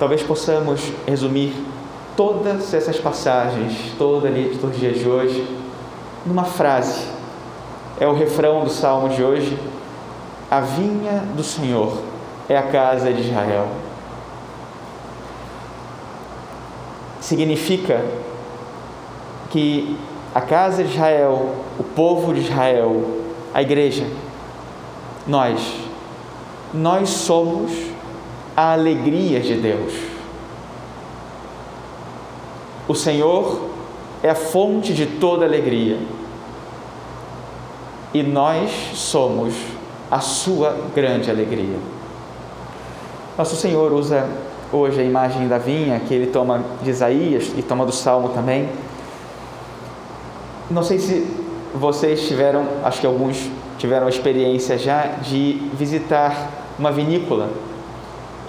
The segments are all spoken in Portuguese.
talvez possamos resumir todas essas passagens, toda a liturgia de hoje, numa frase. É o refrão do salmo de hoje: A vinha do Senhor é a casa de Israel. Significa que a casa de Israel, o povo de Israel, a igreja, nós, nós somos a alegria de Deus. O Senhor é a fonte de toda alegria e nós somos a sua grande alegria. Nosso Senhor usa hoje a imagem da vinha que ele toma de Isaías e toma do Salmo também. Não sei se vocês tiveram, acho que alguns tiveram a experiência já de visitar uma vinícola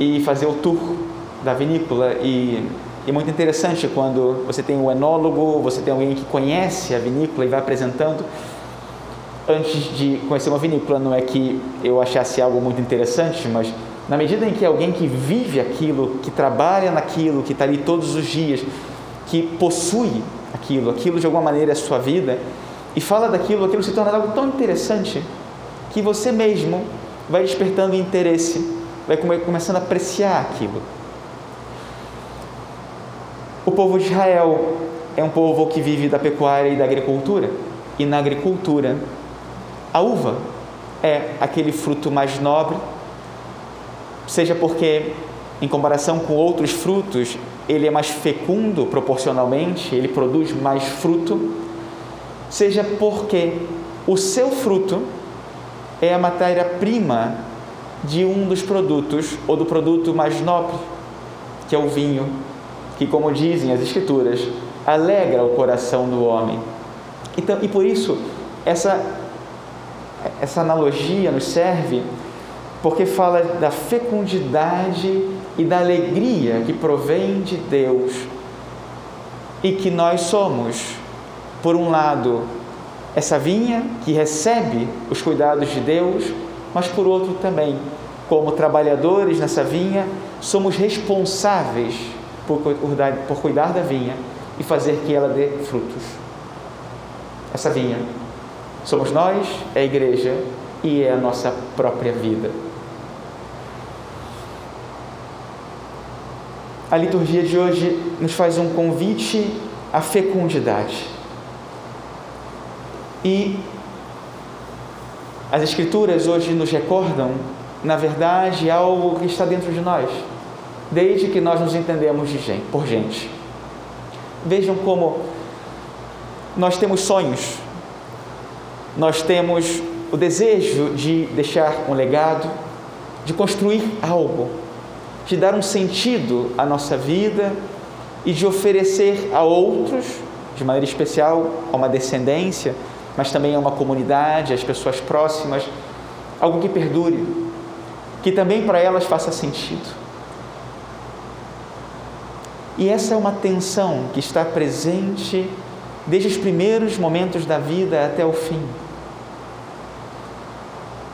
e fazer o tour da vinícola e é muito interessante quando você tem um enólogo, você tem alguém que conhece a vinícola e vai apresentando. Antes de conhecer uma vinícola, não é que eu achasse algo muito interessante, mas na medida em que alguém que vive aquilo, que trabalha naquilo, que está ali todos os dias, que possui aquilo, aquilo de alguma maneira é sua vida, e fala daquilo, aquilo se torna algo tão interessante que você mesmo vai despertando interesse, vai começando a apreciar aquilo. O povo de Israel é um povo que vive da pecuária e da agricultura, e na agricultura, a uva é aquele fruto mais nobre, seja porque, em comparação com outros frutos, ele é mais fecundo proporcionalmente, ele produz mais fruto, seja porque o seu fruto é a matéria-prima de um dos produtos, ou do produto mais nobre, que é o vinho, que, como dizem as Escrituras, alegra o coração do homem. Então, e por isso, essa, essa analogia nos serve porque fala da fecundidade e da alegria que provém de Deus e que nós somos, por um lado, essa vinha que recebe os cuidados de Deus, mas por outro também, como trabalhadores nessa vinha, somos responsáveis por cuidar, por cuidar da vinha e fazer que ela dê frutos. Essa vinha somos nós, é a igreja e é a nossa própria vida. A liturgia de hoje nos faz um convite à fecundidade. E as Escrituras hoje nos recordam, na verdade, algo que está dentro de nós desde que nós nos entendemos de gente, por gente. Vejam como nós temos sonhos, nós temos o desejo de deixar um legado, de construir algo, de dar um sentido à nossa vida e de oferecer a outros, de maneira especial, a uma descendência, mas também a uma comunidade, às pessoas próximas, algo que perdure, que também para elas faça sentido. E essa é uma tensão que está presente desde os primeiros momentos da vida até o fim.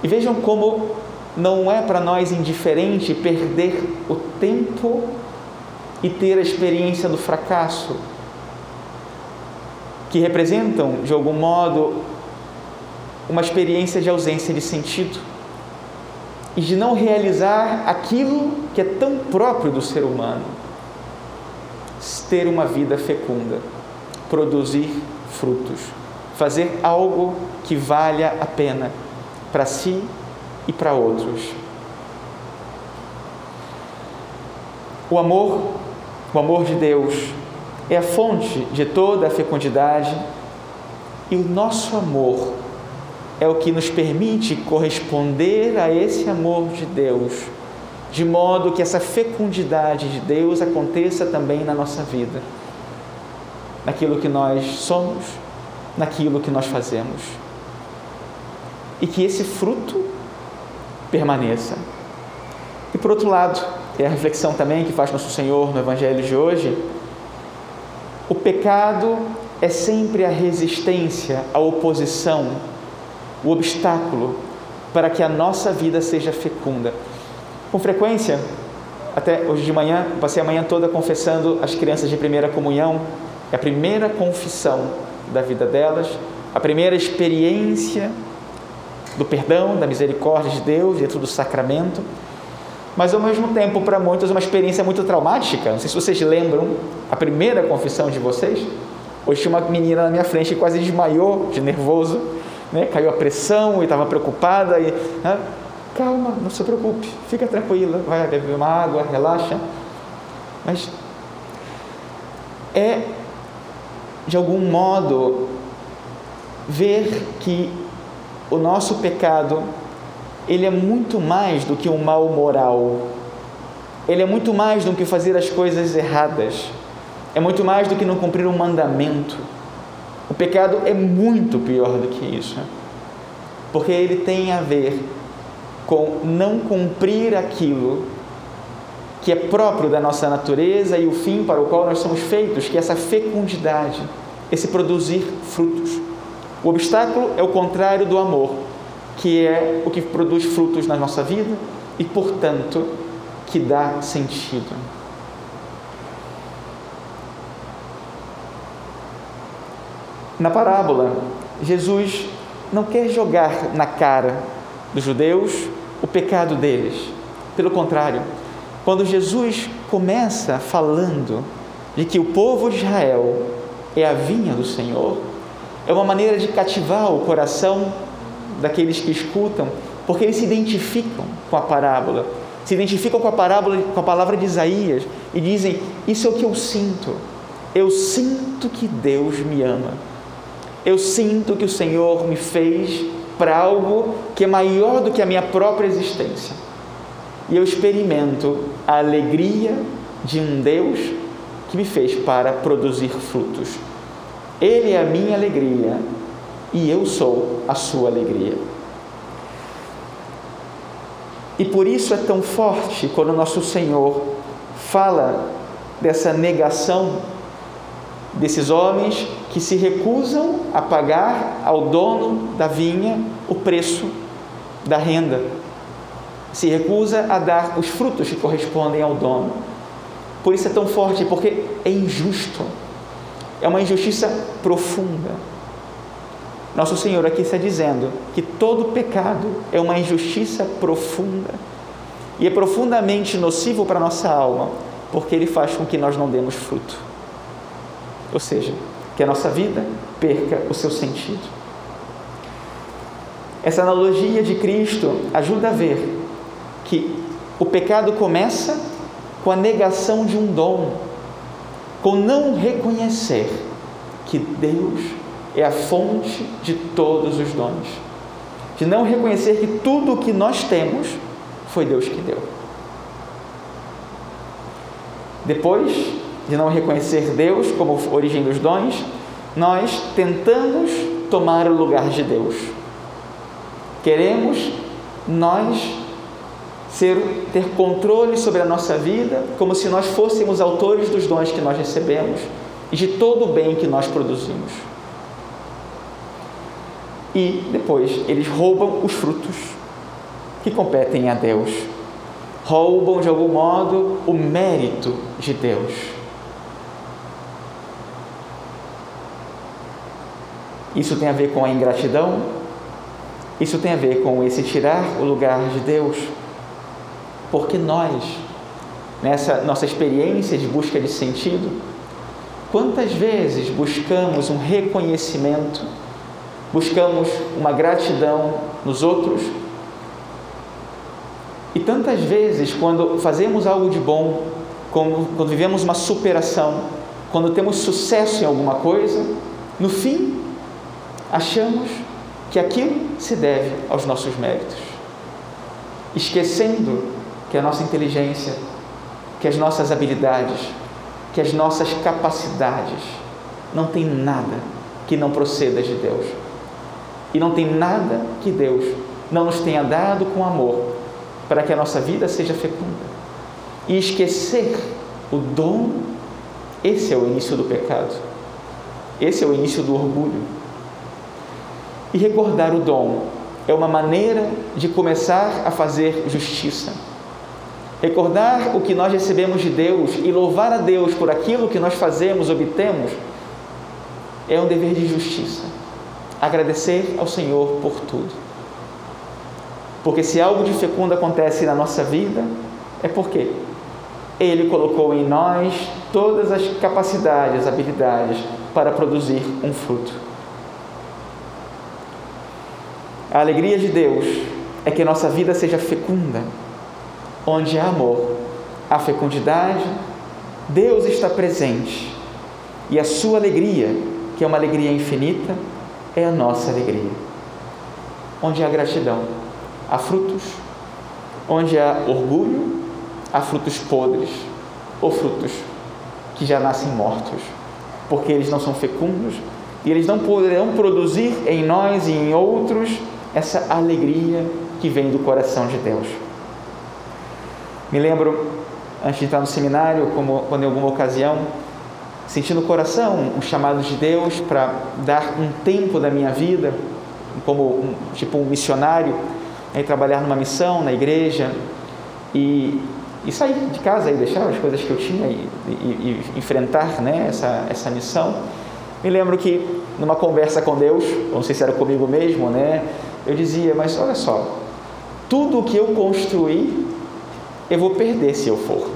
E vejam como não é para nós indiferente perder o tempo e ter a experiência do fracasso, que representam, de algum modo, uma experiência de ausência de sentido e de não realizar aquilo que é tão próprio do ser humano ter uma vida fecunda, produzir frutos, fazer algo que valha a pena para si e para outros. O amor, o amor de Deus, é a fonte de toda a fecundidade e o nosso amor é o que nos permite corresponder a esse amor de Deus de modo que essa fecundidade de Deus aconteça também na nossa vida, naquilo que nós somos, naquilo que nós fazemos. E que esse fruto permaneça. E por outro lado, é a reflexão também que faz nosso Senhor no Evangelho de hoje, o pecado é sempre a resistência, a oposição, o obstáculo para que a nossa vida seja fecunda. Com frequência, até hoje de manhã, passei a manhã toda confessando as crianças de primeira comunhão. É a primeira confissão da vida delas, a primeira experiência do perdão, da misericórdia de Deus dentro do sacramento. Mas ao mesmo tempo, para muitos, uma experiência muito traumática. Não sei se vocês lembram a primeira confissão de vocês. Hoje tinha uma menina na minha frente que quase desmaiou de nervoso, né? caiu a pressão e estava preocupada. E, né? Calma, não se preocupe, fica tranquila, vai beber uma água, relaxa. Mas é, de algum modo, ver que o nosso pecado ele é muito mais do que um mal moral. Ele é muito mais do que fazer as coisas erradas. É muito mais do que não cumprir um mandamento. O pecado é muito pior do que isso. Porque ele tem a ver com não cumprir aquilo que é próprio da nossa natureza e o fim para o qual nós somos feitos, que é essa fecundidade, esse produzir frutos. O obstáculo é o contrário do amor, que é o que produz frutos na nossa vida e, portanto, que dá sentido. Na parábola, Jesus não quer jogar na cara dos judeus o pecado deles. Pelo contrário, quando Jesus começa falando de que o povo de Israel é a vinha do Senhor, é uma maneira de cativar o coração daqueles que escutam, porque eles se identificam com a parábola, se identificam com a parábola, com a palavra de Isaías e dizem: Isso é o que eu sinto. Eu sinto que Deus me ama. Eu sinto que o Senhor me fez para algo que é maior do que a minha própria existência. E eu experimento a alegria de um Deus que me fez para produzir frutos. Ele é a minha alegria e eu sou a sua alegria. E por isso é tão forte quando nosso Senhor fala dessa negação desses homens que se recusam a pagar ao dono da vinha o preço da renda. Se recusa a dar os frutos que correspondem ao dono. Por isso é tão forte, porque é injusto. É uma injustiça profunda. Nosso Senhor aqui está dizendo que todo pecado é uma injustiça profunda e é profundamente nocivo para a nossa alma, porque ele faz com que nós não demos fruto. Ou seja, que a nossa vida perca o seu sentido. Essa analogia de Cristo ajuda a ver que o pecado começa com a negação de um dom, com não reconhecer que Deus é a fonte de todos os dons, de não reconhecer que tudo o que nós temos foi Deus que deu. Depois de não reconhecer Deus como origem dos dons, nós tentamos tomar o lugar de Deus. Queremos nós ser, ter controle sobre a nossa vida, como se nós fôssemos autores dos dons que nós recebemos e de todo o bem que nós produzimos. E depois eles roubam os frutos que competem a Deus. Roubam de algum modo o mérito de Deus. Isso tem a ver com a ingratidão? Isso tem a ver com esse tirar o lugar de Deus? Porque nós, nessa nossa experiência de busca de sentido, quantas vezes buscamos um reconhecimento, buscamos uma gratidão nos outros? E tantas vezes, quando fazemos algo de bom, quando, quando vivemos uma superação, quando temos sucesso em alguma coisa, no fim achamos que aquilo se deve aos nossos méritos, esquecendo que a nossa inteligência, que as nossas habilidades, que as nossas capacidades não tem nada que não proceda de Deus. E não tem nada que Deus não nos tenha dado com amor para que a nossa vida seja fecunda. E esquecer o dom, esse é o início do pecado. Esse é o início do orgulho. E recordar o dom é uma maneira de começar a fazer justiça. Recordar o que nós recebemos de Deus e louvar a Deus por aquilo que nós fazemos, obtemos, é um dever de justiça. Agradecer ao Senhor por tudo. Porque se algo de fecundo acontece na nossa vida, é porque Ele colocou em nós todas as capacidades, habilidades para produzir um fruto. A alegria de Deus é que nossa vida seja fecunda onde há amor, há fecundidade, Deus está presente. E a sua alegria, que é uma alegria infinita, é a nossa alegria. Onde há gratidão, há frutos. Onde há orgulho, há frutos podres ou frutos que já nascem mortos, porque eles não são fecundos e eles não poderão produzir em nós e em outros essa alegria que vem do coração de Deus. Me lembro, antes de entrar no seminário, como, quando em alguma ocasião, senti no coração um chamado de Deus para dar um tempo da minha vida, como um, tipo um missionário, aí trabalhar numa missão na igreja e, e sair de casa e deixar as coisas que eu tinha e, e, e enfrentar né, essa, essa missão. Me lembro que numa conversa com Deus, não sei se era comigo mesmo, né, eu dizia, mas olha só, tudo que eu construí eu vou perder se eu for.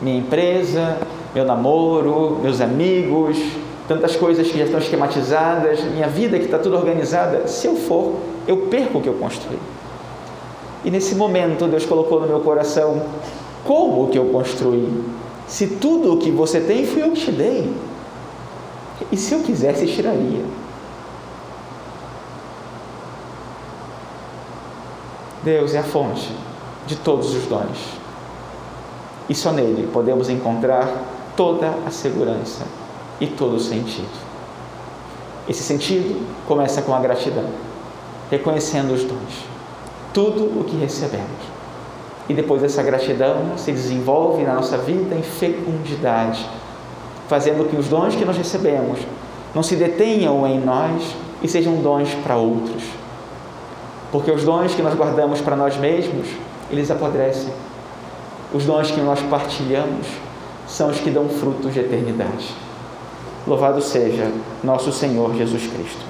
Minha empresa, meu namoro, meus amigos, tantas coisas que já estão esquematizadas, minha vida que está tudo organizada, se eu for, eu perco o que eu construí. E nesse momento Deus colocou no meu coração como que eu construí? Se tudo o que você tem fui eu que te dei. E se eu quisesse, tiraria. Deus é a fonte de todos os dons. E só nele podemos encontrar toda a segurança e todo o sentido. Esse sentido começa com a gratidão, reconhecendo os dons, tudo o que recebemos. E depois essa gratidão se desenvolve na nossa vida em fecundidade, fazendo que os dons que nós recebemos não se detenham em nós e sejam dons para outros. Porque os dons que nós guardamos para nós mesmos eles apodrecem. Os dons que nós partilhamos são os que dão frutos de eternidade. Louvado seja nosso Senhor Jesus Cristo.